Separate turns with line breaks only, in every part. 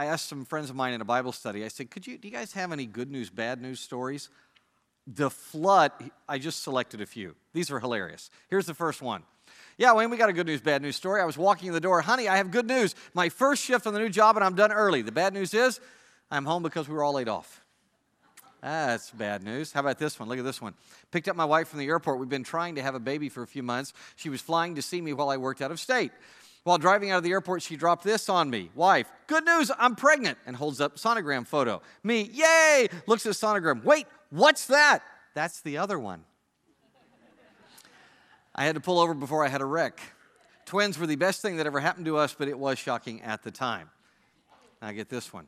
I asked some friends of mine in a Bible study, I said, Could you, do you guys have any good news, bad news stories? The flood, I just selected a few. These are hilarious. Here's the first one. Yeah, Wayne, we got a good news, bad news story. I was walking in the door. Honey, I have good news. My first shift on the new job, and I'm done early. The bad news is I'm home because we were all laid off. That's bad news. How about this one? Look at this one. Picked up my wife from the airport. We've been trying to have a baby for a few months. She was flying to see me while I worked out of state. While driving out of the airport, she dropped this on me. Wife, good news, I'm pregnant, and holds up sonogram photo. Me, yay, looks at sonogram. Wait, what's that? That's the other one. I had to pull over before I had a wreck. Twins were the best thing that ever happened to us, but it was shocking at the time. Now get this one.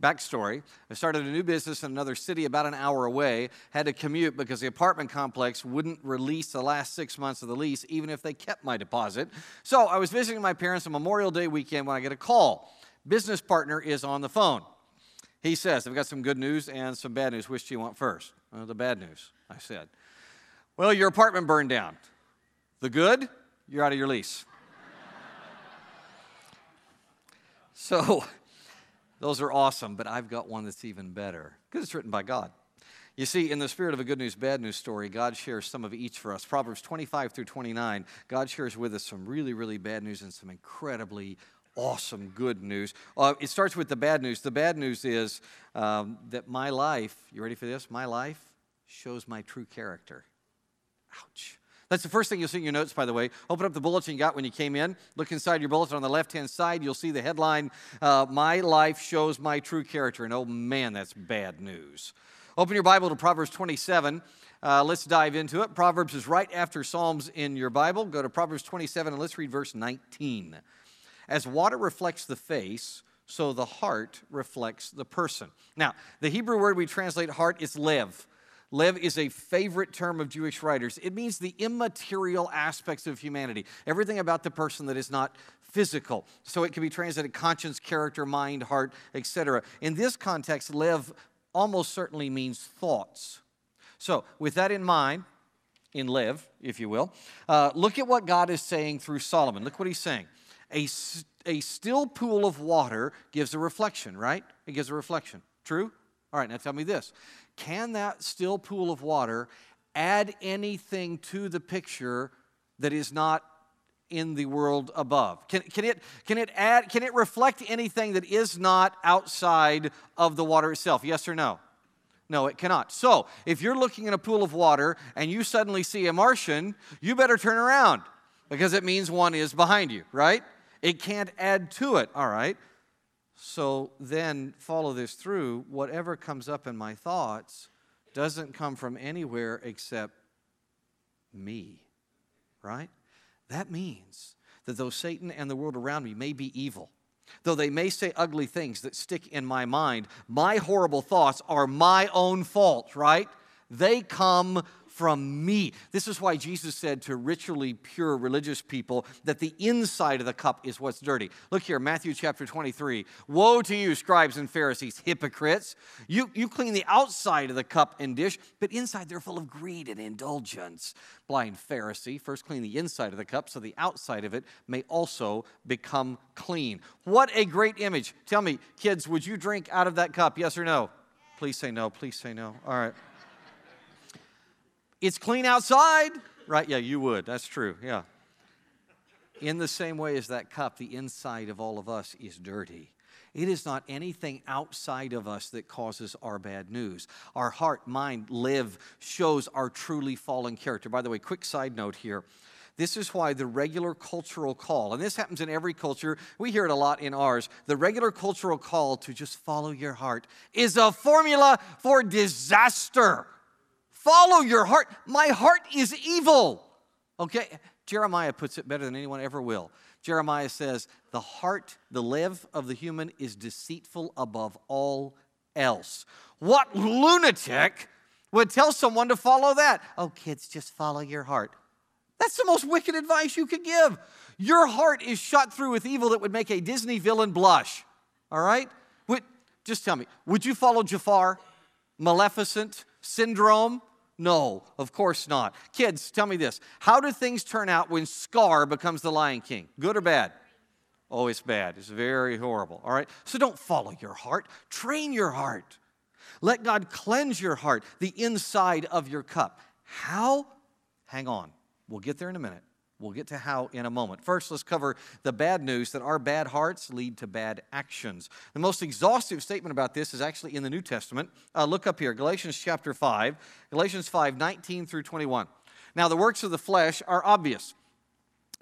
Backstory I started a new business in another city about an hour away, had to commute because the apartment complex wouldn't release the last six months of the lease, even if they kept my deposit. So I was visiting my parents on Memorial Day weekend when I get a call. Business partner is on the phone. He says, I've got some good news and some bad news. Which do you want first? Well, the bad news, I said. Well, your apartment burned down. The good, you're out of your lease. so, those are awesome, but I've got one that's even better because it's written by God. You see, in the spirit of a good news, bad news story, God shares some of each for us. Proverbs 25 through 29, God shares with us some really, really bad news and some incredibly awesome good news. Uh, it starts with the bad news. The bad news is um, that my life, you ready for this? My life shows my true character. Ouch. That's the first thing you'll see in your notes, by the way. Open up the bulletin you got when you came in. Look inside your bulletin on the left hand side. You'll see the headline uh, My Life Shows My True Character. And oh man, that's bad news. Open your Bible to Proverbs 27. Uh, let's dive into it. Proverbs is right after Psalms in your Bible. Go to Proverbs 27 and let's read verse 19. As water reflects the face, so the heart reflects the person. Now, the Hebrew word we translate heart is lev. Lev is a favorite term of Jewish writers. It means the immaterial aspects of humanity, everything about the person that is not physical. So it can be translated conscience, character, mind, heart, etc. In this context, Lev almost certainly means thoughts. So, with that in mind, in Lev, if you will, uh, look at what God is saying through Solomon. Look what he's saying. A, a still pool of water gives a reflection, right? It gives a reflection. True? All right, now tell me this can that still pool of water add anything to the picture that is not in the world above? Can, can, it, can, it add, can it reflect anything that is not outside of the water itself? Yes or no? No, it cannot. So, if you're looking in a pool of water and you suddenly see a Martian, you better turn around because it means one is behind you, right? It can't add to it, all right? So then follow this through. Whatever comes up in my thoughts doesn't come from anywhere except me, right? That means that though Satan and the world around me may be evil, though they may say ugly things that stick in my mind, my horrible thoughts are my own fault, right? They come from me. This is why Jesus said to ritually pure religious people that the inside of the cup is what's dirty. Look here, Matthew chapter 23. Woe to you, scribes and Pharisees, hypocrites! You, you clean the outside of the cup and dish, but inside they're full of greed and indulgence. Blind Pharisee, first clean the inside of the cup so the outside of it may also become clean. What a great image. Tell me, kids, would you drink out of that cup? Yes or no? Please say no. Please say no. All right. It's clean outside, right? Yeah, you would. That's true. Yeah. In the same way as that cup, the inside of all of us is dirty. It is not anything outside of us that causes our bad news. Our heart, mind, lev shows our truly fallen character. By the way, quick side note here. This is why the regular cultural call, and this happens in every culture, we hear it a lot in ours. The regular cultural call to just follow your heart is a formula for disaster. Follow your heart. My heart is evil. Okay? Jeremiah puts it better than anyone ever will. Jeremiah says, The heart, the lev of the human is deceitful above all else. What lunatic would tell someone to follow that? Oh, kids, just follow your heart. That's the most wicked advice you could give. Your heart is shot through with evil that would make a Disney villain blush. All right? Would, just tell me, would you follow Jafar, Maleficent, Syndrome, no, of course not. Kids, tell me this. How do things turn out when Scar becomes the Lion King? Good or bad? Oh, it's bad. It's very horrible. All right? So don't follow your heart, train your heart. Let God cleanse your heart, the inside of your cup. How? Hang on. We'll get there in a minute. We'll get to how in a moment. First, let's cover the bad news that our bad hearts lead to bad actions. The most exhaustive statement about this is actually in the New Testament. Uh, look up here, Galatians chapter 5, Galatians 5, 19 through 21. Now, the works of the flesh are obvious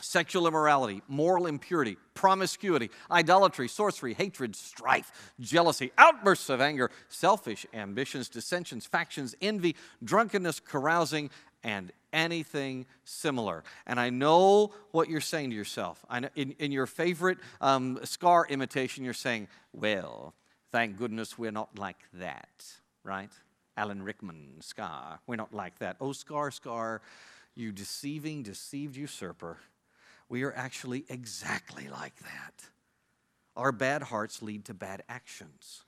sexual immorality, moral impurity, promiscuity, idolatry, sorcery, hatred, strife, jealousy, outbursts of anger, selfish ambitions, dissensions, factions, envy, drunkenness, carousing, and anything similar. And I know what you're saying to yourself. I know in, in your favorite um, Scar imitation, you're saying, well, thank goodness we're not like that, right? Alan Rickman, Scar. We're not like that. Oh, Scar, Scar, you deceiving, deceived usurper. We are actually exactly like that. Our bad hearts lead to bad actions.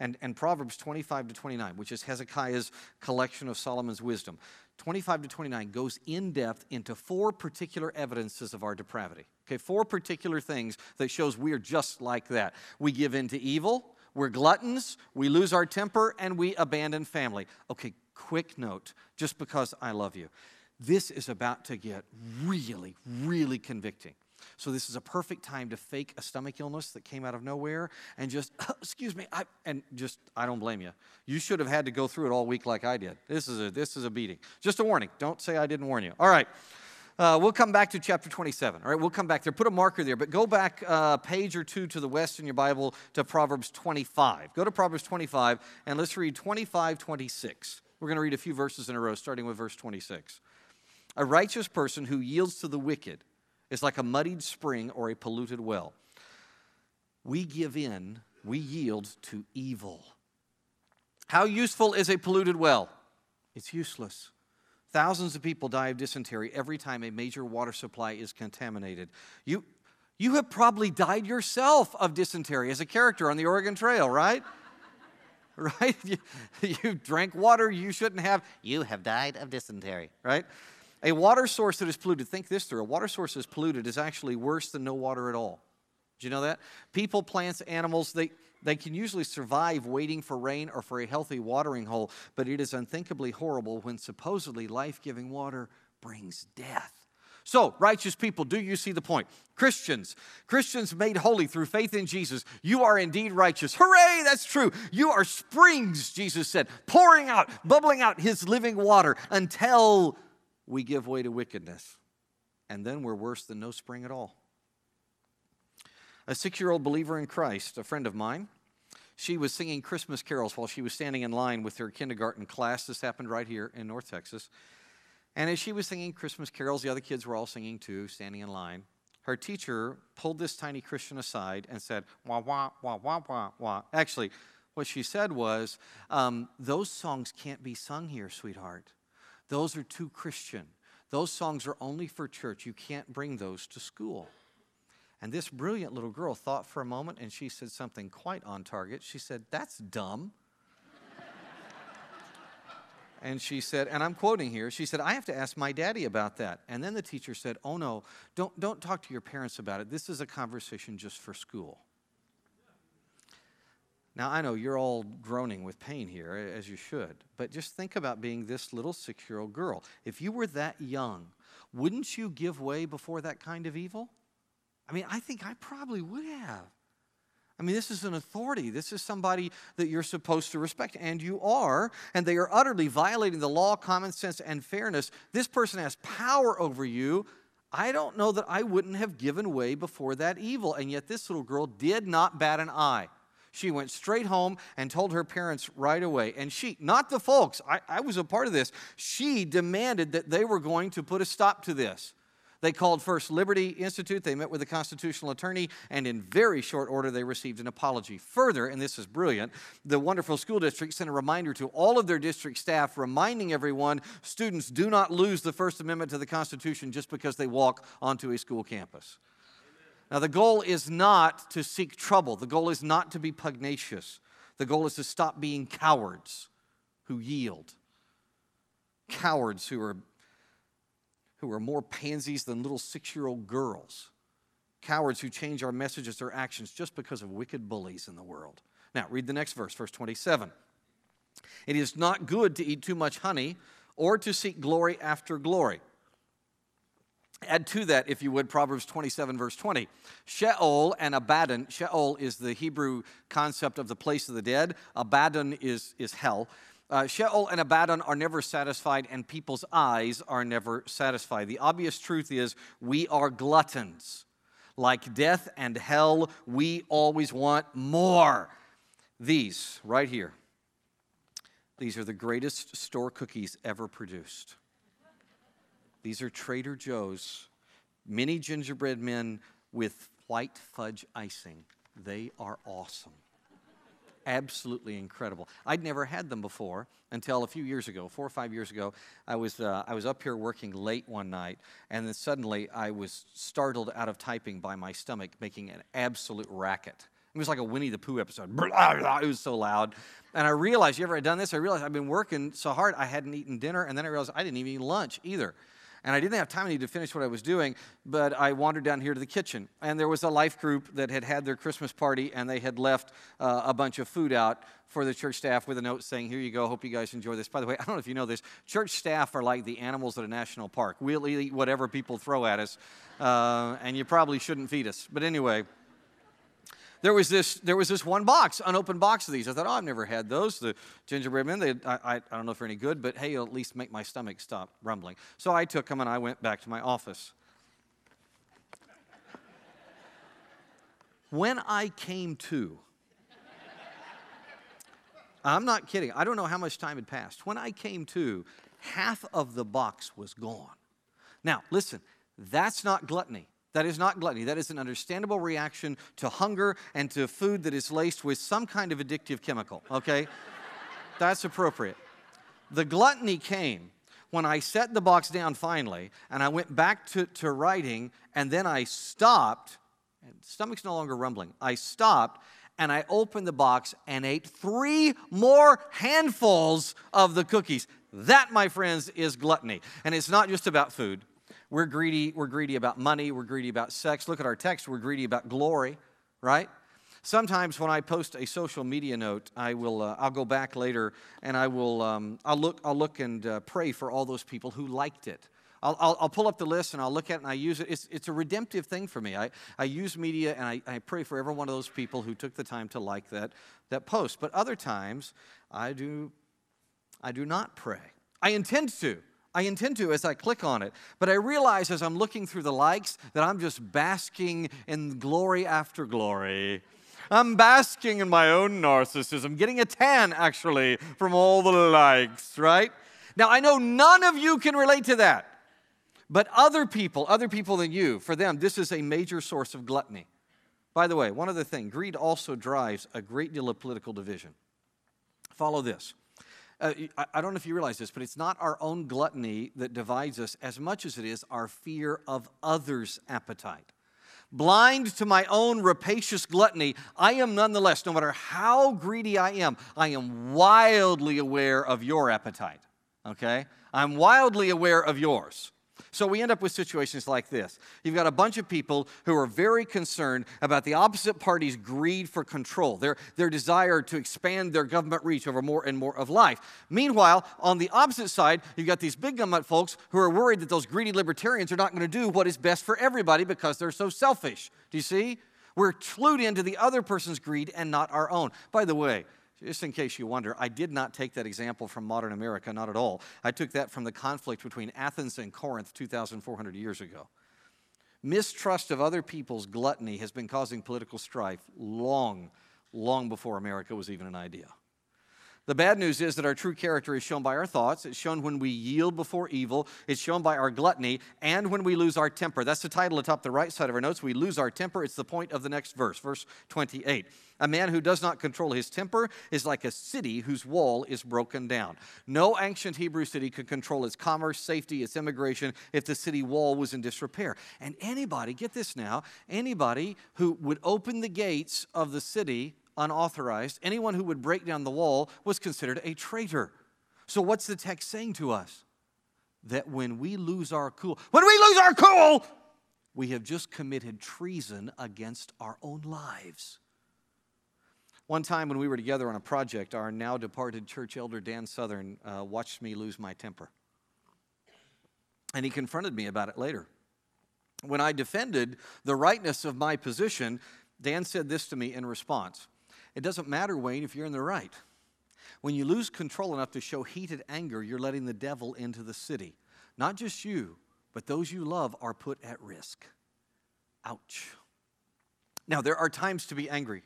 And, and Proverbs 25 to 29, which is Hezekiah's collection of Solomon's wisdom, 25 to 29 goes in depth into four particular evidences of our depravity. Okay, four particular things that shows we are just like that. We give in to evil, we're gluttons, we lose our temper, and we abandon family. Okay, quick note, just because I love you. This is about to get really, really convicting. So this is a perfect time to fake a stomach illness that came out of nowhere and just, excuse me, I, and just, I don't blame you. You should have had to go through it all week like I did. This is a, this is a beating. Just a warning. Don't say I didn't warn you. All right. Uh, we'll come back to chapter 27. All right, we'll come back there. Put a marker there, but go back a uh, page or two to the west in your Bible to Proverbs 25. Go to Proverbs 25 and let's read 25, 26. We're going to read a few verses in a row, starting with verse 26. A righteous person who yields to the wicked is like a muddied spring or a polluted well. We give in, we yield to evil. How useful is a polluted well? It's useless. Thousands of people die of dysentery every time a major water supply is contaminated. You, you have probably died yourself of dysentery as a character on the Oregon Trail, right? right? You, you drank water you shouldn't have. You have died of dysentery, right? A water source that is polluted, think this through a water source that is polluted is actually worse than no water at all. Do you know that? People, plants, animals, they, they can usually survive waiting for rain or for a healthy watering hole, but it is unthinkably horrible when supposedly life giving water brings death. So, righteous people, do you see the point? Christians, Christians made holy through faith in Jesus, you are indeed righteous. Hooray, that's true. You are springs, Jesus said, pouring out, bubbling out his living water until we give way to wickedness. And then we're worse than no spring at all. A six year old believer in Christ, a friend of mine, she was singing Christmas carols while she was standing in line with her kindergarten class. This happened right here in North Texas. And as she was singing Christmas carols, the other kids were all singing too, standing in line. Her teacher pulled this tiny Christian aside and said, wah, wah, wah, wah, wah, wah. Actually, what she said was, um, Those songs can't be sung here, sweetheart. Those are too Christian. Those songs are only for church. You can't bring those to school. And this brilliant little girl thought for a moment and she said something quite on target. She said, That's dumb. and she said, and I'm quoting here, she said, I have to ask my daddy about that. And then the teacher said, Oh no, don't, don't talk to your parents about it. This is a conversation just for school. Now, I know you're all groaning with pain here, as you should, but just think about being this little six year old girl. If you were that young, wouldn't you give way before that kind of evil? I mean, I think I probably would have. I mean, this is an authority. This is somebody that you're supposed to respect, and you are, and they are utterly violating the law, common sense, and fairness. This person has power over you. I don't know that I wouldn't have given way before that evil, and yet this little girl did not bat an eye. She went straight home and told her parents right away. And she, not the folks, I, I was a part of this, she demanded that they were going to put a stop to this. They called First Liberty Institute, they met with the constitutional attorney, and in very short order, they received an apology. Further, and this is brilliant, the wonderful school district sent a reminder to all of their district staff, reminding everyone students do not lose the First Amendment to the Constitution just because they walk onto a school campus. Now, the goal is not to seek trouble, the goal is not to be pugnacious. The goal is to stop being cowards who yield, cowards who are, who are more pansies than little six year old girls, cowards who change our messages or actions just because of wicked bullies in the world. Now, read the next verse, verse 27. It is not good to eat too much honey or to seek glory after glory. Add to that, if you would, Proverbs 27, verse 20. Sheol and Abaddon, Sheol is the Hebrew concept of the place of the dead, Abaddon is, is hell. Uh, Sheol and Abaddon are never satisfied, and people's eyes are never satisfied. The obvious truth is we are gluttons. Like death and hell, we always want more. These, right here, these are the greatest store cookies ever produced. These are Trader Joe's mini gingerbread men with white fudge icing. They are awesome. Absolutely incredible. I'd never had them before until a few years ago, four or five years ago. I was, uh, I was up here working late one night, and then suddenly I was startled out of typing by my stomach making an absolute racket. It was like a Winnie the Pooh episode. It was so loud. And I realized, you ever done this? I realized I've been working so hard, I hadn't eaten dinner, and then I realized I didn't even eat lunch either and I didn't have time to finish what I was doing, but I wandered down here to the kitchen. And there was a life group that had had their Christmas party, and they had left uh, a bunch of food out for the church staff with a note saying, Here you go, hope you guys enjoy this. By the way, I don't know if you know this, church staff are like the animals at a national park. We'll eat whatever people throw at us, uh, and you probably shouldn't feed us. But anyway, there was this there was this one box, unopened box of these. I thought, oh, I've never had those. The gingerbread men. They, I, I, I don't know if they're any good, but hey, at least make my stomach stop rumbling. So I took them and I went back to my office. when I came to, I'm not kidding. I don't know how much time had passed. When I came to, half of the box was gone. Now, listen, that's not gluttony. That is not gluttony. That is an understandable reaction to hunger and to food that is laced with some kind of addictive chemical, okay? That's appropriate. The gluttony came when I set the box down finally and I went back to, to writing and then I stopped, and stomach's no longer rumbling. I stopped and I opened the box and ate three more handfuls of the cookies. That, my friends, is gluttony. And it's not just about food. We're greedy, we're greedy about money, we're greedy about sex. Look at our text, we're greedy about glory, right? Sometimes when I post a social media note, I will uh, I'll go back later and I will um, I'll look I'll look and uh, pray for all those people who liked it. I'll, I'll, I'll, pull up the list and I'll look at it and I use it. It's, it's a redemptive thing for me. I, I use media and I, I pray for every one of those people who took the time to like that, that post. But other times, I do, I do not pray. I intend to. I intend to as I click on it. But I realize as I'm looking through the likes that I'm just basking in glory after glory. I'm basking in my own narcissism, getting a tan actually from all the likes, right? Now, I know none of you can relate to that, but other people, other people than you, for them, this is a major source of gluttony. By the way, one other thing greed also drives a great deal of political division. Follow this. Uh, I don't know if you realize this, but it's not our own gluttony that divides us as much as it is our fear of others' appetite. Blind to my own rapacious gluttony, I am nonetheless, no matter how greedy I am, I am wildly aware of your appetite. Okay? I'm wildly aware of yours. So we end up with situations like this. You've got a bunch of people who are very concerned about the opposite party's greed for control, their, their desire to expand their government reach over more and more of life. Meanwhile, on the opposite side, you've got these big government folks who are worried that those greedy libertarians are not going to do what is best for everybody because they're so selfish. Do you see? We're clued into the other person's greed and not our own. By the way, just in case you wonder, I did not take that example from modern America, not at all. I took that from the conflict between Athens and Corinth 2,400 years ago. Mistrust of other people's gluttony has been causing political strife long, long before America was even an idea. The bad news is that our true character is shown by our thoughts. It's shown when we yield before evil. It's shown by our gluttony and when we lose our temper. That's the title atop the right side of our notes. We lose our temper. It's the point of the next verse, verse 28. A man who does not control his temper is like a city whose wall is broken down. No ancient Hebrew city could control its commerce, safety, its immigration if the city wall was in disrepair. And anybody, get this now, anybody who would open the gates of the city unauthorized, anyone who would break down the wall was considered a traitor. So, what's the text saying to us? That when we lose our cool, when we lose our cool, we have just committed treason against our own lives. One time when we were together on a project, our now departed church elder Dan Southern uh, watched me lose my temper. And he confronted me about it later. When I defended the rightness of my position, Dan said this to me in response It doesn't matter, Wayne, if you're in the right. When you lose control enough to show heated anger, you're letting the devil into the city. Not just you, but those you love are put at risk. Ouch. Now, there are times to be angry.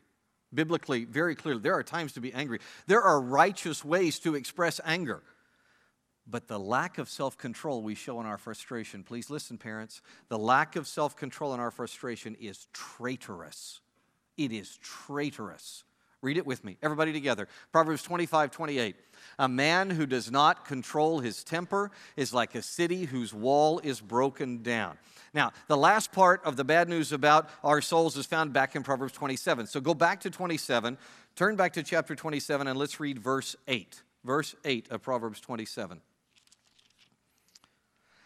Biblically, very clearly, there are times to be angry. There are righteous ways to express anger. But the lack of self control we show in our frustration, please listen, parents, the lack of self control in our frustration is traitorous. It is traitorous. Read it with me, everybody together. Proverbs 25, 28. A man who does not control his temper is like a city whose wall is broken down. Now, the last part of the bad news about our souls is found back in Proverbs 27. So go back to 27, turn back to chapter 27, and let's read verse 8. Verse 8 of Proverbs 27.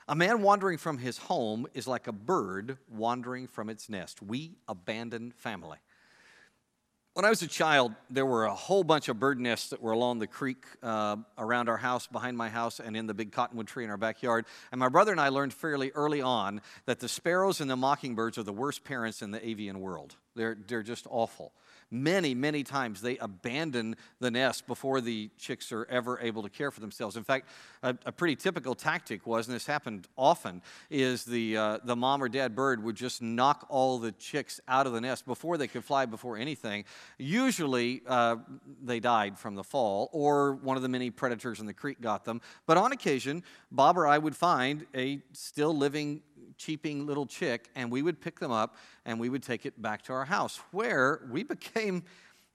A man wandering from his home is like a bird wandering from its nest. We abandon family. When I was a child, there were a whole bunch of bird nests that were along the creek uh, around our house, behind my house, and in the big cottonwood tree in our backyard. And my brother and I learned fairly early on that the sparrows and the mockingbirds are the worst parents in the avian world. They're, they're just awful many, many times they abandon the nest before the chicks are ever able to care for themselves. In fact, a, a pretty typical tactic was, and this happened often, is the, uh, the mom or dad bird would just knock all the chicks out of the nest before they could fly before anything. Usually uh, they died from the fall, or one of the many predators in the creek got them. But on occasion, Bob or I would find a still living cheeping little chick, and we would pick them up and we would take it back to our house, where we became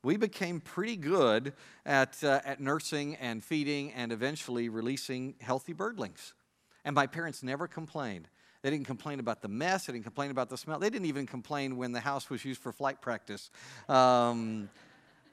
we became pretty good at, uh, at nursing and feeding and eventually releasing healthy birdlings. And my parents never complained. They didn't complain about the mess, they didn't complain about the smell, they didn't even complain when the house was used for flight practice. Um,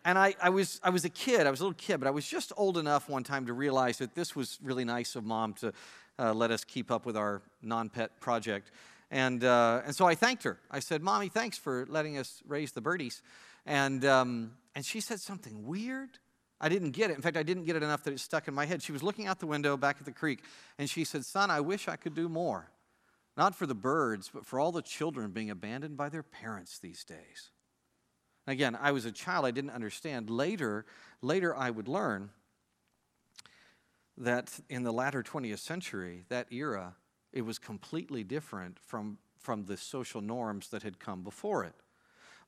and I, I, was, I was a kid, I was a little kid, but I was just old enough one time to realize that this was really nice of mom to let us keep up with our non pet project. And, uh, and so I thanked her. I said, Mommy, thanks for letting us raise the birdies. And, um, and she said something weird. I didn't get it. In fact, I didn't get it enough that it stuck in my head. She was looking out the window back at the creek, and she said, Son, I wish I could do more. Not for the birds, but for all the children being abandoned by their parents these days. Again, I was a child, I didn't understand. Later, later I would learn that in the latter 20th century, that era, it was completely different from, from the social norms that had come before it.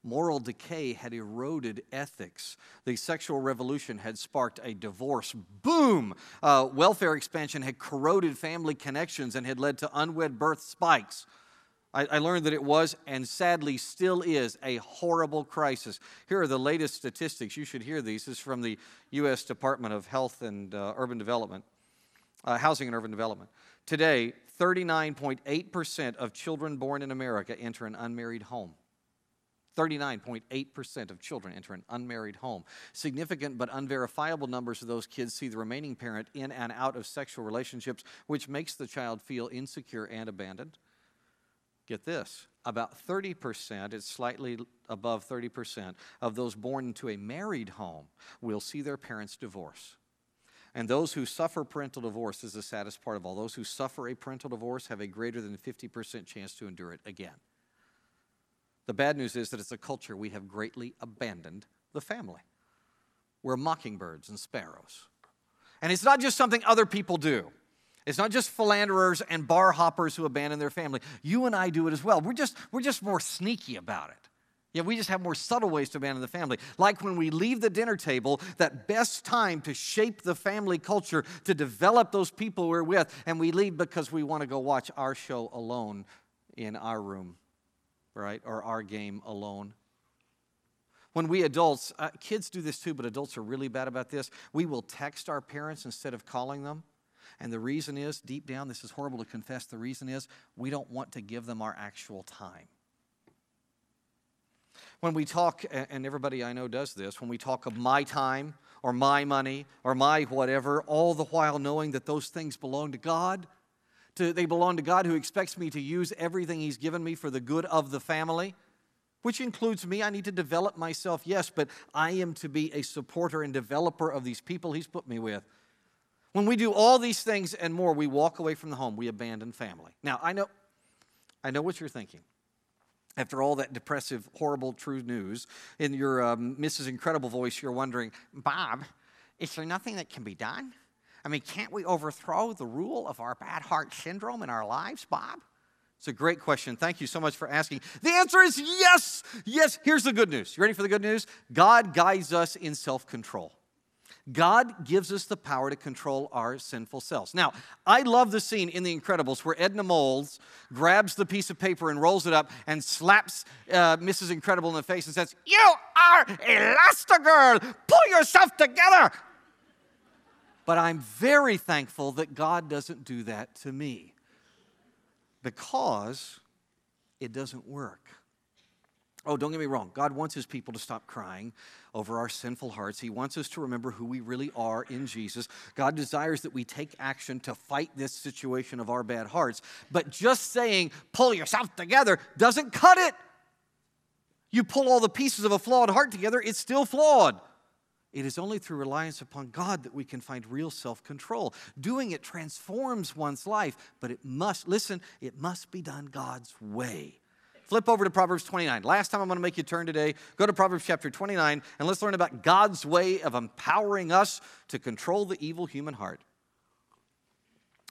Moral decay had eroded ethics. The sexual revolution had sparked a divorce. Boom! Uh, welfare expansion had corroded family connections and had led to unwed birth spikes. I, I learned that it was, and sadly still is, a horrible crisis. Here are the latest statistics. You should hear these. This is from the U.S. Department of Health and uh, Urban Development, uh, Housing and Urban Development. Today, 39.8% of children born in America enter an unmarried home. 39.8% of children enter an unmarried home. Significant but unverifiable numbers of those kids see the remaining parent in and out of sexual relationships, which makes the child feel insecure and abandoned get this, about 30%, it's slightly above 30%, of those born into a married home will see their parents divorce. And those who suffer parental divorce is the saddest part of all. Those who suffer a parental divorce have a greater than 50% chance to endure it again. The bad news is that it's a culture we have greatly abandoned the family. We're mockingbirds and sparrows. And it's not just something other people do. It's not just philanderers and bar hoppers who abandon their family. You and I do it as well. We're just, we're just more sneaky about it. Yeah, we just have more subtle ways to abandon the family. Like when we leave the dinner table, that best time to shape the family culture, to develop those people we're with, and we leave because we want to go watch our show alone in our room, right? Or our game alone. When we adults, uh, kids do this too, but adults are really bad about this. We will text our parents instead of calling them. And the reason is, deep down, this is horrible to confess, the reason is we don't want to give them our actual time. When we talk, and everybody I know does this, when we talk of my time or my money or my whatever, all the while knowing that those things belong to God, to, they belong to God who expects me to use everything He's given me for the good of the family, which includes me. I need to develop myself, yes, but I am to be a supporter and developer of these people He's put me with. When we do all these things and more, we walk away from the home, we abandon family. Now, I know, I know what you're thinking. After all that depressive, horrible, true news, in your um, Mrs. Incredible voice, you're wondering, Bob, is there nothing that can be done? I mean, can't we overthrow the rule of our bad heart syndrome in our lives, Bob? It's a great question. Thank you so much for asking. The answer is yes. Yes. Here's the good news. You ready for the good news? God guides us in self control. God gives us the power to control our sinful selves. Now, I love the scene in The Incredibles where Edna Mode grabs the piece of paper and rolls it up and slaps uh, Mrs. Incredible in the face and says, You are Elastigirl! Pull yourself together! But I'm very thankful that God doesn't do that to me because it doesn't work. Oh, don't get me wrong. God wants his people to stop crying over our sinful hearts. He wants us to remember who we really are in Jesus. God desires that we take action to fight this situation of our bad hearts. But just saying, pull yourself together, doesn't cut it. You pull all the pieces of a flawed heart together, it's still flawed. It is only through reliance upon God that we can find real self control. Doing it transforms one's life, but it must, listen, it must be done God's way. Flip over to Proverbs 29. Last time I'm going to make you turn today. Go to Proverbs chapter 29 and let's learn about God's way of empowering us to control the evil human heart.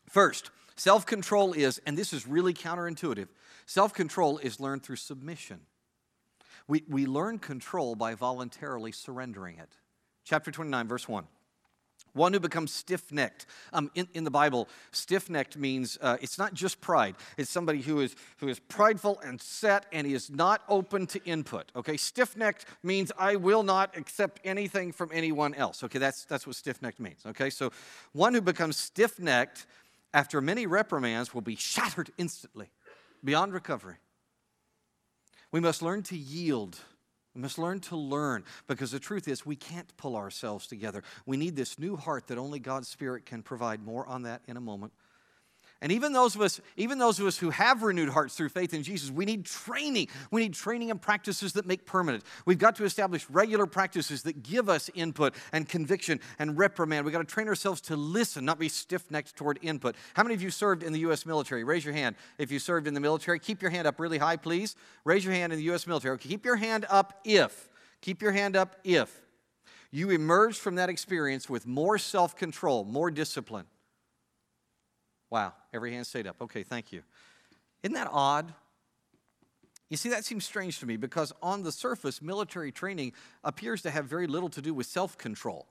First, self control is, and this is really counterintuitive, self control is learned through submission. We, we learn control by voluntarily surrendering it. Chapter 29, verse 1. One who becomes stiff necked. Um, in, in the Bible, stiff necked means uh, it's not just pride. It's somebody who is, who is prideful and set and he is not open to input. Okay, stiff necked means I will not accept anything from anyone else. Okay, that's, that's what stiff necked means. Okay, so one who becomes stiff necked after many reprimands will be shattered instantly, beyond recovery. We must learn to yield we must learn to learn because the truth is we can't pull ourselves together. We need this new heart that only God's Spirit can provide. More on that in a moment. And even those of us, even those of us who have renewed hearts through faith in Jesus, we need training. We need training and practices that make permanent. We've got to establish regular practices that give us input and conviction and reprimand. We've got to train ourselves to listen, not be stiff-necked toward input. How many of you served in the U.S. military? Raise your hand if you served in the military. Keep your hand up really high, please. Raise your hand in the U.S. military. Okay, keep your hand up if. Keep your hand up if. You emerged from that experience with more self-control, more discipline Wow, every hand stayed up. Okay, thank you. Isn't that odd? You see, that seems strange to me because on the surface, military training appears to have very little to do with self control.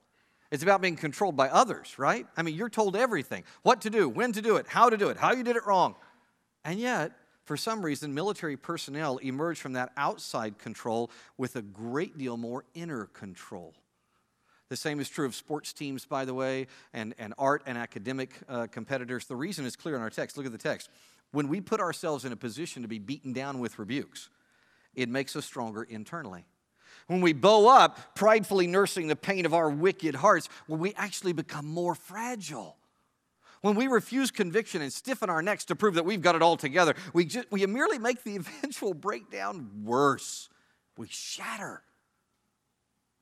It's about being controlled by others, right? I mean, you're told everything what to do, when to do it, how to do it, how you did it wrong. And yet, for some reason, military personnel emerge from that outside control with a great deal more inner control. The same is true of sports teams, by the way, and, and art and academic uh, competitors. The reason is clear in our text. Look at the text. When we put ourselves in a position to be beaten down with rebukes, it makes us stronger internally. When we bow up, pridefully nursing the pain of our wicked hearts, well, we actually become more fragile. When we refuse conviction and stiffen our necks to prove that we've got it all together, we, just, we merely make the eventual breakdown worse. We shatter,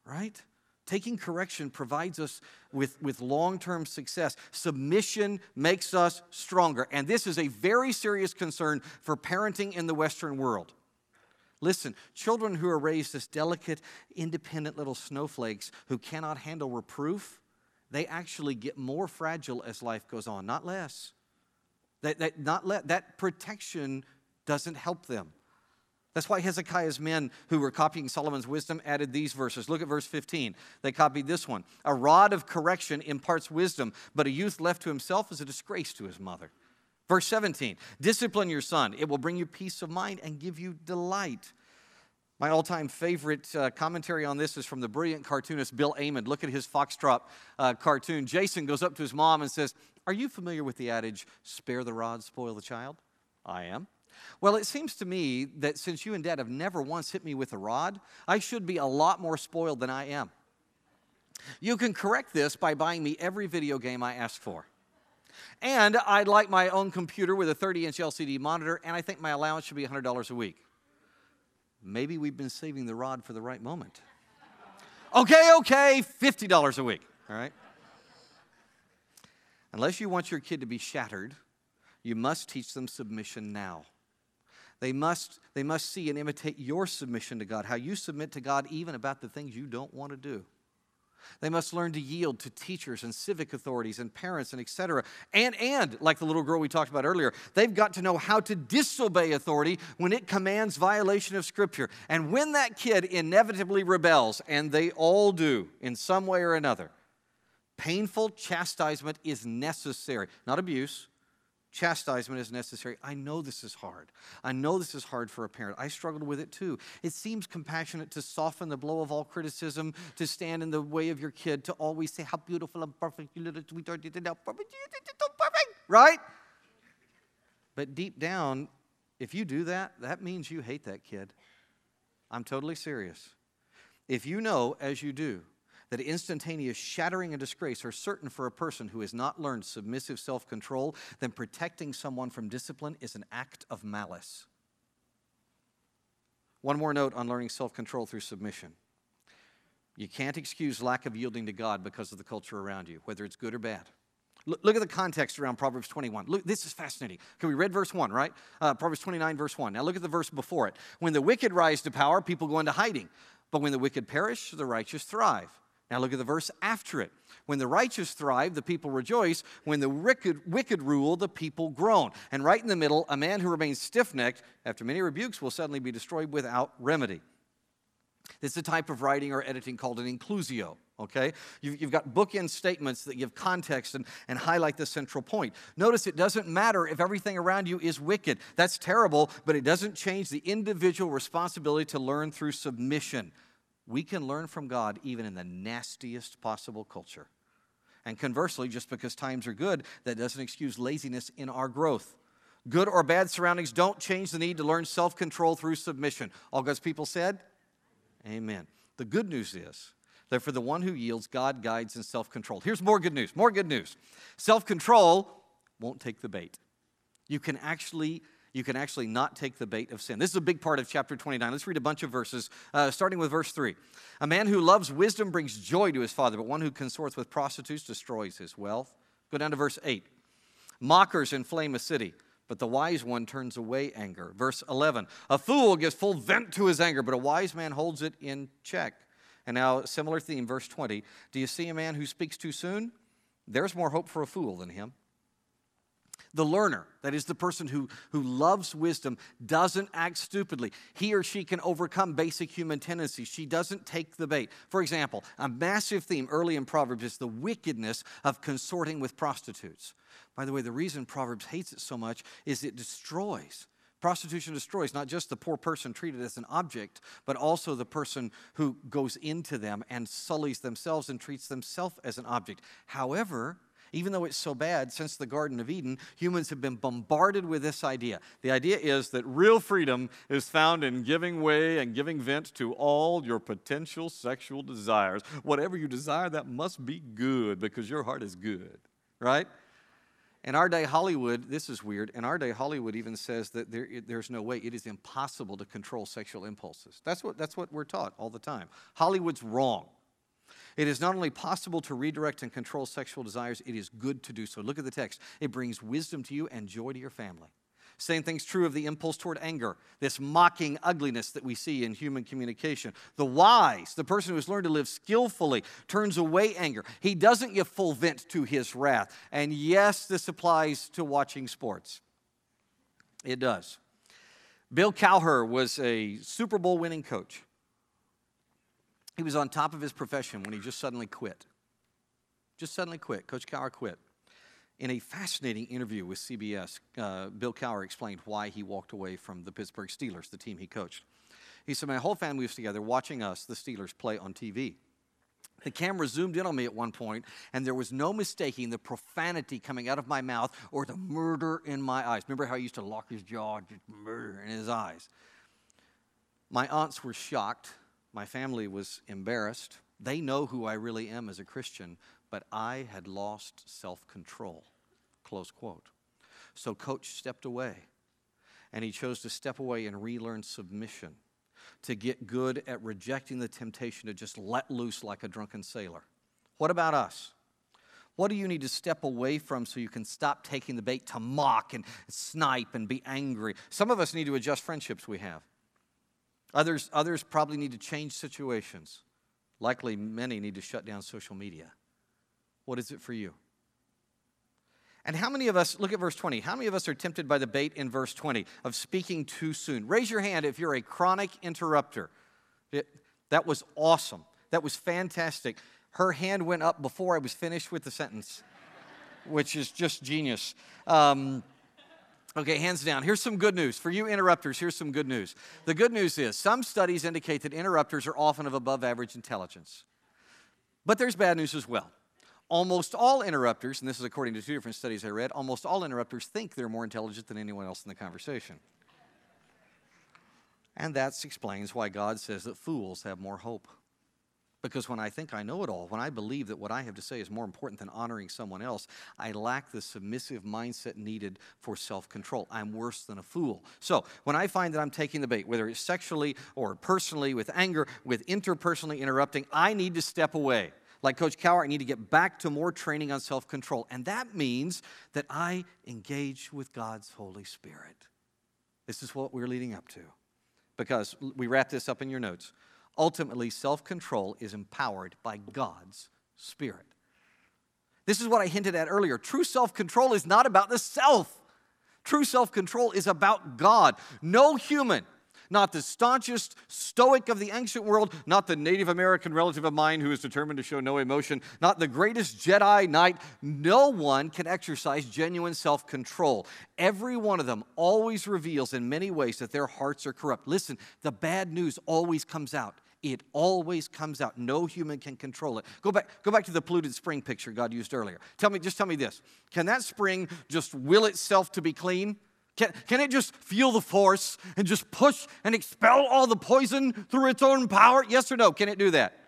right? Taking correction provides us with, with long term success. Submission makes us stronger. And this is a very serious concern for parenting in the Western world. Listen, children who are raised as delicate, independent little snowflakes who cannot handle reproof, they actually get more fragile as life goes on, not less. That, that, not le- that protection doesn't help them. That's why Hezekiah's men who were copying Solomon's wisdom added these verses. Look at verse 15. They copied this one A rod of correction imparts wisdom, but a youth left to himself is a disgrace to his mother. Verse 17 Discipline your son, it will bring you peace of mind and give you delight. My all time favorite uh, commentary on this is from the brilliant cartoonist Bill Amend. Look at his Foxtrot uh, cartoon. Jason goes up to his mom and says, Are you familiar with the adage, spare the rod, spoil the child? I am. Well, it seems to me that since you and dad have never once hit me with a rod, I should be a lot more spoiled than I am. You can correct this by buying me every video game I ask for. And I'd like my own computer with a 30 inch LCD monitor, and I think my allowance should be $100 a week. Maybe we've been saving the rod for the right moment. Okay, okay, $50 a week, all right? Unless you want your kid to be shattered, you must teach them submission now. They must, they must see and imitate your submission to God, how you submit to God even about the things you don't want to do. They must learn to yield to teachers and civic authorities and parents and etc. And and like the little girl we talked about earlier, they've got to know how to disobey authority when it commands violation of scripture. And when that kid inevitably rebels, and they all do in some way or another, painful chastisement is necessary, not abuse, Chastisement is necessary. I know this is hard. I know this is hard for a parent. I struggled with it too. It seems compassionate to soften the blow of all criticism, to stand in the way of your kid, to always say, How beautiful and perfect you little sweetheart, you did how perfect, perfect, right? But deep down, if you do that, that means you hate that kid. I'm totally serious. If you know, as you do, that instantaneous shattering and disgrace are certain for a person who has not learned submissive self control, then protecting someone from discipline is an act of malice. One more note on learning self control through submission. You can't excuse lack of yielding to God because of the culture around you, whether it's good or bad. Look, at the context around Proverbs 21. Look, this is fascinating. Can we read verse 1, right? Uh, Proverbs 29, verse 1. Now look at the verse before it. When the wicked rise to power, people go into hiding. But when the wicked perish, the righteous thrive. Now look at the verse after it. When the righteous thrive, the people rejoice. When the wicked, wicked rule, the people groan. And right in the middle, a man who remains stiff necked after many rebukes will suddenly be destroyed without remedy. This is a type of writing or editing called an inclusio, okay? You've, you've, got bookend statements that give context and, and highlight the central point. Notice it doesn't matter if everything around you is wicked. That's terrible, but it doesn't change the individual responsibility to learn through submission we can learn from God even in the nastiest possible culture. And conversely, just because times are good, that doesn't excuse laziness in our growth. Good or bad surroundings don't change the need to learn self control through submission. All God's people said, Amen. The good news is that for the one who yields, God guides in self control. Here's more good news. More good news. Self control won't take the bait. You can actually you can actually not take the bait of sin. This is a big part of chapter 29. Let's read a bunch of verses, uh, starting with verse 3. A man who loves wisdom brings joy to his father, but one who consorts with prostitutes destroys his wealth. Go down to verse 8. Mockers inflame a city, but the wise one turns away anger. Verse 11. A fool gives full vent to his anger, but a wise man holds it in check. And now, similar theme, verse 20. Do you see a man who speaks too soon? There's more hope for a fool than him. The learner, that is the person who, who loves wisdom, doesn't act stupidly. He or she can overcome basic human tendencies. She doesn't take the bait. For example, a massive theme early in Proverbs is the wickedness of consorting with prostitutes. By the way, the reason Proverbs hates it so much is it destroys. Prostitution destroys not just the poor person treated as an object, but also the person who goes into them and sullies themselves and treats themselves as an object. However, even though it's so bad, since the Garden of Eden, humans have been bombarded with this idea. The idea is that real freedom is found in giving way and giving vent to all your potential sexual desires. Whatever you desire, that must be good because your heart is good, right? In our day, Hollywood, this is weird. In our day, Hollywood even says that there, there's no way, it is impossible to control sexual impulses. That's what, that's what we're taught all the time. Hollywood's wrong. It is not only possible to redirect and control sexual desires, it is good to do so. Look at the text. It brings wisdom to you and joy to your family. Same thing's true of the impulse toward anger, this mocking ugliness that we see in human communication. The wise, the person who has learned to live skillfully, turns away anger. He doesn't give full vent to his wrath. And yes, this applies to watching sports. It does. Bill Cowher was a Super Bowl winning coach. He was on top of his profession when he just suddenly quit. Just suddenly quit. Coach Cowher quit. In a fascinating interview with CBS, uh, Bill Cowher explained why he walked away from the Pittsburgh Steelers, the team he coached. He said, My whole family was together watching us, the Steelers, play on TV. The camera zoomed in on me at one point, and there was no mistaking the profanity coming out of my mouth or the murder in my eyes. Remember how he used to lock his jaw, just murder in his eyes? My aunts were shocked my family was embarrassed. They know who I really am as a Christian, but I had lost self control. Close quote. So, coach stepped away, and he chose to step away and relearn submission, to get good at rejecting the temptation to just let loose like a drunken sailor. What about us? What do you need to step away from so you can stop taking the bait to mock and snipe and be angry? Some of us need to adjust friendships we have. Others, others probably need to change situations. Likely, many need to shut down social media. What is it for you? And how many of us, look at verse 20, how many of us are tempted by the bait in verse 20 of speaking too soon? Raise your hand if you're a chronic interrupter. It, that was awesome. That was fantastic. Her hand went up before I was finished with the sentence, which is just genius. Um, Okay, hands down. Here's some good news. For you interrupters, here's some good news. The good news is some studies indicate that interrupters are often of above average intelligence. But there's bad news as well. Almost all interrupters, and this is according to two different studies I read, almost all interrupters think they're more intelligent than anyone else in the conversation. And that explains why God says that fools have more hope. Because when I think I know it all, when I believe that what I have to say is more important than honoring someone else, I lack the submissive mindset needed for self control. I'm worse than a fool. So when I find that I'm taking the bait, whether it's sexually or personally, with anger, with interpersonally interrupting, I need to step away. Like Coach Cowher, I need to get back to more training on self control. And that means that I engage with God's Holy Spirit. This is what we're leading up to. Because we wrap this up in your notes. Ultimately, self control is empowered by God's Spirit. This is what I hinted at earlier. True self control is not about the self, true self control is about God. No human, not the staunchest stoic of the ancient world, not the Native American relative of mine who is determined to show no emotion, not the greatest Jedi Knight, no one can exercise genuine self control. Every one of them always reveals in many ways that their hearts are corrupt. Listen, the bad news always comes out. It always comes out. No human can control it. Go back, go back to the polluted spring picture God used earlier. Tell me, just tell me this. Can that spring just will itself to be clean? Can, can it just feel the force and just push and expel all the poison through its own power? Yes or no? Can it do that?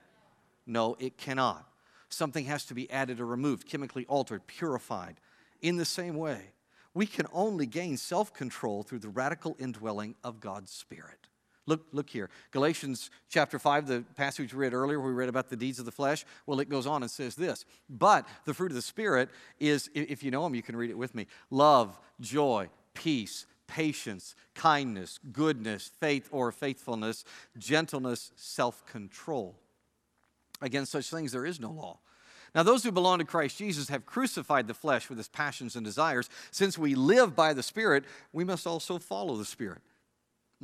No, it cannot. Something has to be added or removed, chemically altered, purified. In the same way, we can only gain self control through the radical indwelling of God's Spirit. Look, look here. Galatians chapter 5, the passage we read earlier, we read about the deeds of the flesh. Well, it goes on and says this. But the fruit of the Spirit is, if you know them, you can read it with me love, joy, peace, patience, kindness, goodness, faith or faithfulness, gentleness, self control. Against such things, there is no law. Now, those who belong to Christ Jesus have crucified the flesh with its passions and desires. Since we live by the Spirit, we must also follow the Spirit.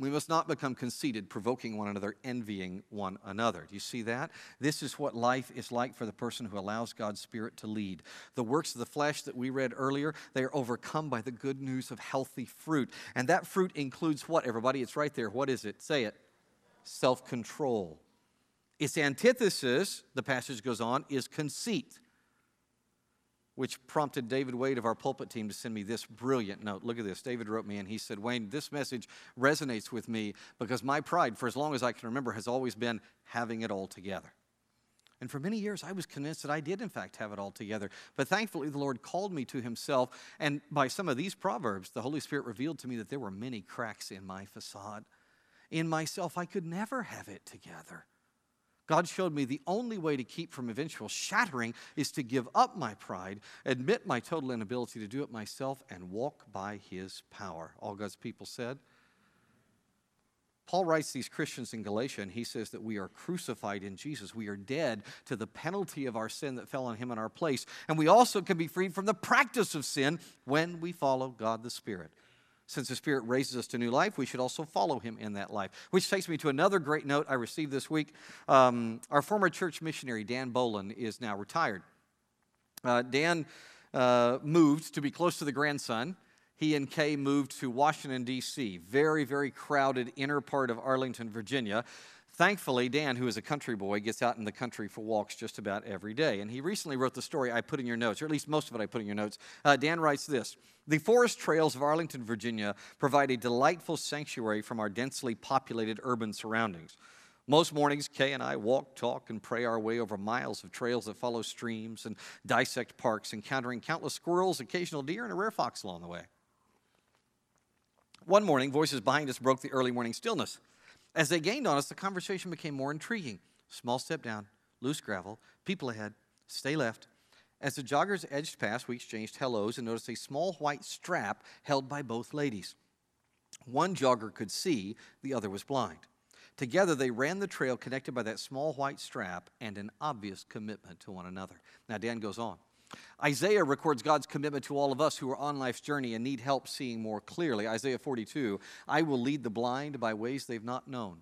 We must not become conceited, provoking one another, envying one another. Do you see that? This is what life is like for the person who allows God's Spirit to lead. The works of the flesh that we read earlier, they are overcome by the good news of healthy fruit. And that fruit includes what, everybody? It's right there. What is it? Say it self control. Its antithesis, the passage goes on, is conceit which prompted David Wade of our pulpit team to send me this brilliant note. Look at this. David wrote me and he said, Wayne, this message resonates with me because my pride, for as long as I can remember, has always been having it all together. And for many years, I was convinced that I did, in fact, have it all together. But thankfully, the Lord called me to Himself. And by some of these proverbs, the Holy Spirit revealed to me that there were many cracks in my facade. In myself, I could never have it together. God showed me the only way to keep from eventual shattering is to give up my pride, admit my total inability to do it myself, and walk by His power. All God's people said. Paul writes these Christians in Galatia, and he says that we are crucified in Jesus. We are dead to the penalty of our sin that fell on him in our place. And we also can be freed from the practice of sin when we follow God the Spirit. Since the Spirit raises us to new life, we should also follow Him in that life. Which takes me to another great note I received this week. Um, our former church missionary, Dan Bolin, is now retired. Uh, Dan uh, moved to be close to the grandson. He and Kay moved to Washington, D.C., very, very crowded inner part of Arlington, Virginia. Thankfully, Dan, who is a country boy, gets out in the country for walks just about every day. And he recently wrote the story I put in your notes, or at least most of it I put in your notes. Uh, Dan writes this The forest trails of Arlington, Virginia provide a delightful sanctuary from our densely populated urban surroundings. Most mornings, Kay and I walk, talk, and pray our way over miles of trails that follow streams and dissect parks, encountering countless squirrels, occasional deer, and a rare fox along the way. One morning, voices behind us broke the early morning stillness. As they gained on us, the conversation became more intriguing. Small step down, loose gravel, people ahead, stay left. As the joggers edged past, we exchanged hellos and noticed a small white strap held by both ladies. One jogger could see, the other was blind. Together, they ran the trail connected by that small white strap and an obvious commitment to one another. Now, Dan goes on. Isaiah records God's commitment to all of us who are on life's journey and need help seeing more clearly. Isaiah 42 I will lead the blind by ways they've not known.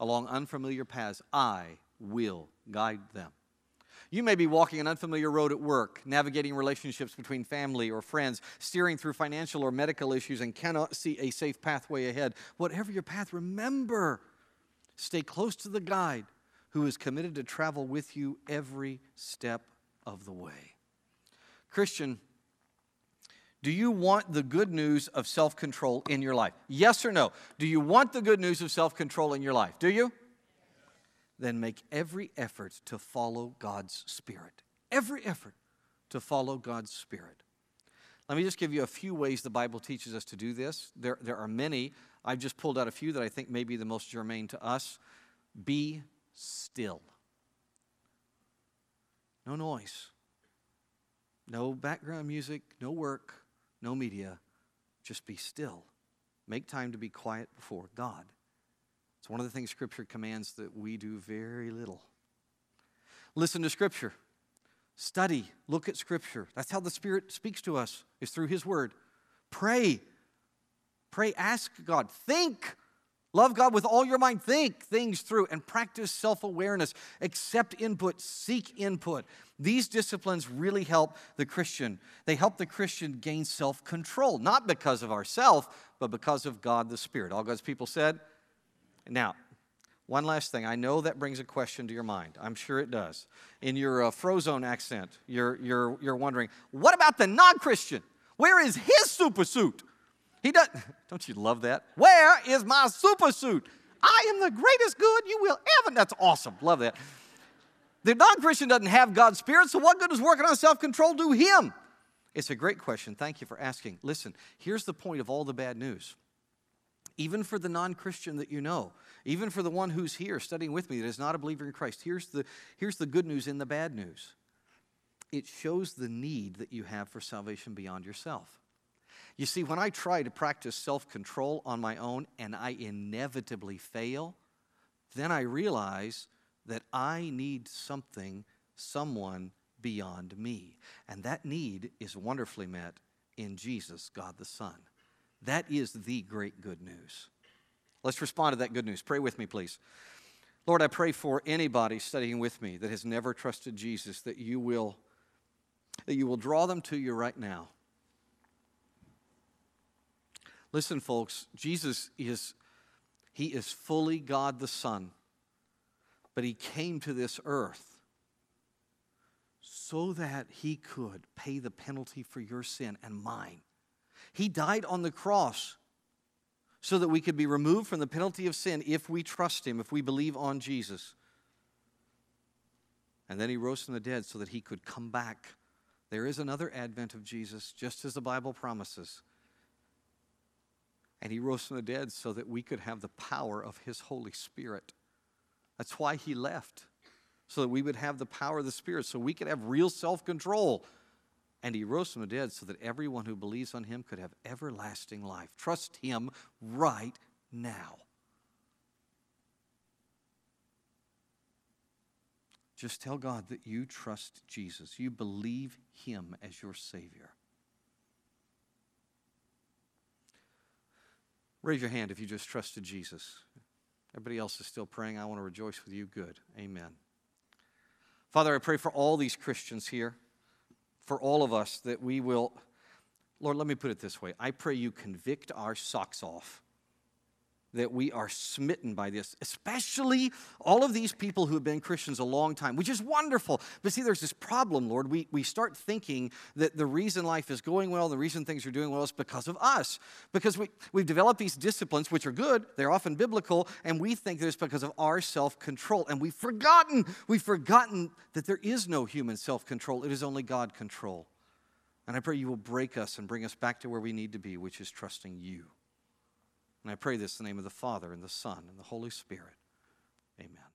Along unfamiliar paths, I will guide them. You may be walking an unfamiliar road at work, navigating relationships between family or friends, steering through financial or medical issues, and cannot see a safe pathway ahead. Whatever your path, remember, stay close to the guide who is committed to travel with you every step of the way. Christian, do you want the good news of self control in your life? Yes or no? Do you want the good news of self control in your life? Do you? Then make every effort to follow God's Spirit. Every effort to follow God's Spirit. Let me just give you a few ways the Bible teaches us to do this. There, there are many. I've just pulled out a few that I think may be the most germane to us. Be still. No noise. No background music, no work, no media. Just be still. Make time to be quiet before God. It's one of the things Scripture commands that we do very little. Listen to Scripture. Study. Look at Scripture. That's how the Spirit speaks to us, is through His Word. Pray. Pray. Ask God. Think. Love God with all your mind. Think things through and practice self awareness. Accept input. Seek input. These disciplines really help the Christian. They help the Christian gain self control, not because of ourself, but because of God the Spirit. All God's people said, now, one last thing. I know that brings a question to your mind. I'm sure it does. In your uh, Frozone accent, you're, you're, you're wondering, what about the non Christian? Where is his super suit? He doesn't. Don't you love that? Where is my super suit? I am the greatest good you will ever. That's awesome. Love that. The non Christian doesn't have God's Spirit, so what good does working on self control do him? It's a great question. Thank you for asking. Listen, here's the point of all the bad news even for the non Christian that you know, even for the one who's here studying with me that is not a believer in Christ, here's the, here's the good news in the bad news. It shows the need that you have for salvation beyond yourself. You see, when I try to practice self control on my own and I inevitably fail, then I realize that I need something, someone beyond me. And that need is wonderfully met in Jesus, God the Son. That is the great good news. Let's respond to that good news. Pray with me, please. Lord, I pray for anybody studying with me that has never trusted Jesus that you will that you will draw them to you right now. Listen, folks, Jesus is he is fully God the Son, but he came to this earth so that he could pay the penalty for your sin and mine. He died on the cross so that we could be removed from the penalty of sin if we trust Him, if we believe on Jesus. And then He rose from the dead so that He could come back. There is another advent of Jesus, just as the Bible promises. And He rose from the dead so that we could have the power of His Holy Spirit. That's why He left, so that we would have the power of the Spirit, so we could have real self control and he rose from the dead so that everyone who believes on him could have everlasting life. Trust him right now. Just tell God that you trust Jesus. You believe him as your Savior. Raise your hand if you just trusted Jesus. Everybody else is still praying. I want to rejoice with you. Good. Amen. Father, I pray for all these Christians here for all of us that we will, Lord, let me put it this way. I pray you convict our socks off that we are smitten by this, especially all of these people who have been Christians a long time, which is wonderful. But see, there's this problem, Lord. We, we start thinking that the reason life is going well, the reason things are doing well is because of us. Because we, we've developed these disciplines, which are good, they're often biblical, and we think that it's because of our self control. And we've forgotten, we've forgotten that there is no human self control, it is only God control. And I pray you will break us and bring us back to where we need to be, which is trusting you. And I pray this in the name of the Father, and the Son, and the Holy Spirit. Amen.